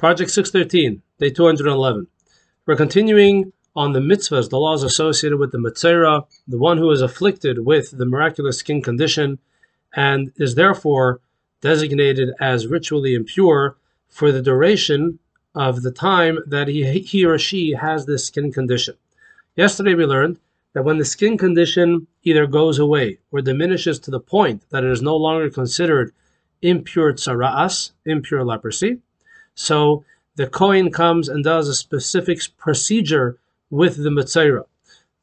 Project 613, day 211. We're continuing on the mitzvahs, the laws associated with the Mitzera, the one who is afflicted with the miraculous skin condition and is therefore designated as ritually impure for the duration of the time that he, he or she has this skin condition. Yesterday we learned that when the skin condition either goes away or diminishes to the point that it is no longer considered impure tsara'as, impure leprosy, so the Kohen comes and does a specific procedure with the Mitzera.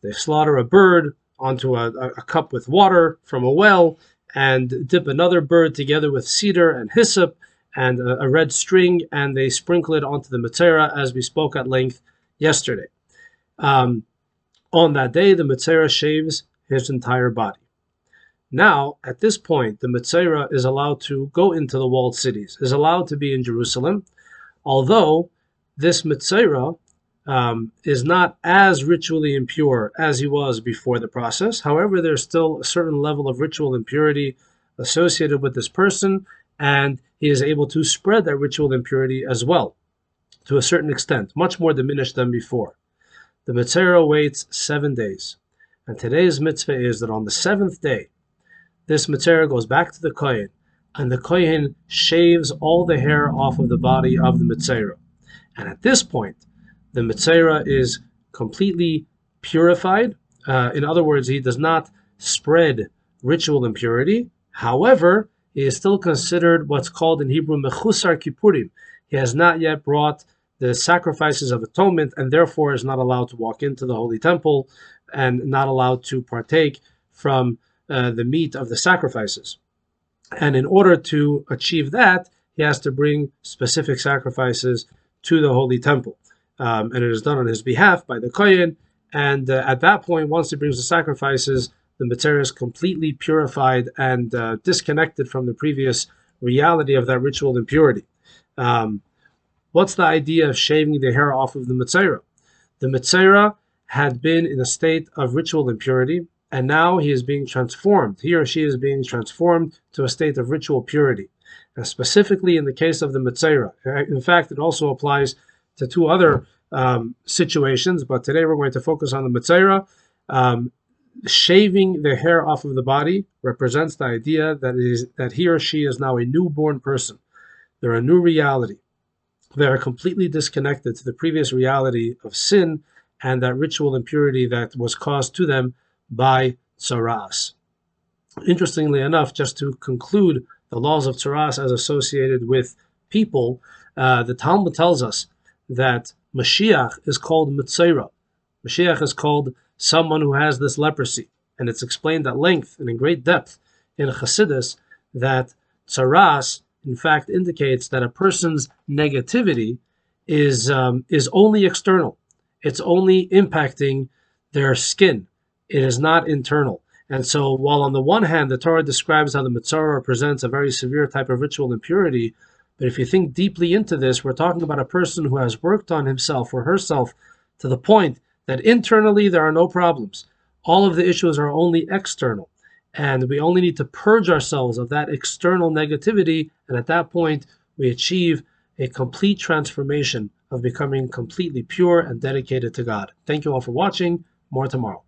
They slaughter a bird onto a, a, cup with water from a well and dip another bird together with cedar and hyssop and a, a red string and they sprinkle it onto the Mitzera as we spoke at length yesterday. Um, on that day, the Mitzera shaves his entire body. Now, at this point, the Mitzera is allowed to go into the walled cities, is allowed to be in Jerusalem, although this Mitzera um, is not as ritually impure as he was before the process. However, there's still a certain level of ritual impurity associated with this person, and he is able to spread that ritual impurity as well to a certain extent, much more diminished than before. The Mitzera waits seven days. And today's mitzvah is that on the seventh day, this Mitzera goes back to the Kohen and the Kohen shaves all the hair off of the body of the Mitzera. And at this point, the Mitzera is completely purified. Uh, in other words, he does not spread ritual impurity. However, he is still considered what's called in Hebrew Mechusar Kippurim. He has not yet brought the sacrifices of atonement and therefore is not allowed to walk into the Holy Temple and not allowed to partake from uh, the meat of the sacrifices. And in order to achieve that, he has to bring specific sacrifices to the holy temple. Um, and it is done on his behalf by the Kohen. And uh, at that point, once he brings the sacrifices, the material is completely purified and uh, disconnected from the previous reality of that ritual impurity. Um, what's the idea of shaving the hair off of the Mitzera? The Mitzera had been in a state of ritual impurity and now he is being transformed. He or she is being transformed to a state of ritual purity. And specifically in the case of the Mitzera. In fact, it also applies to two other um, situations, but today we're going to focus on the Mitzera. Um, shaving the hair off of the body represents the idea that is that he or she is now a newborn person. They're a new reality. They are completely disconnected to the previous reality of sin and that ritual impurity that was caused to them by tsaras. Interestingly enough, just to conclude the laws of tsaras as associated with people, uh, the Talmud tells us that Mashiach is called Mitzera. Mashiach is called someone who has this leprosy. And it's explained at length and in great depth in Chassidus that tsaras, in fact, indicates that a person's negativity is, um, is only external. It's only impacting their skin, it is not internal. And so, while on the one hand, the Torah describes how the Mitzera presents a very severe type of ritual impurity, but if you think deeply into this, we're talking about a person who has worked on himself or herself to the point that internally there are no problems. All of the issues are only external. And we only need to purge ourselves of that external negativity. And at that point, we achieve a complete transformation of becoming completely pure and dedicated to God. Thank you all for watching. More tomorrow.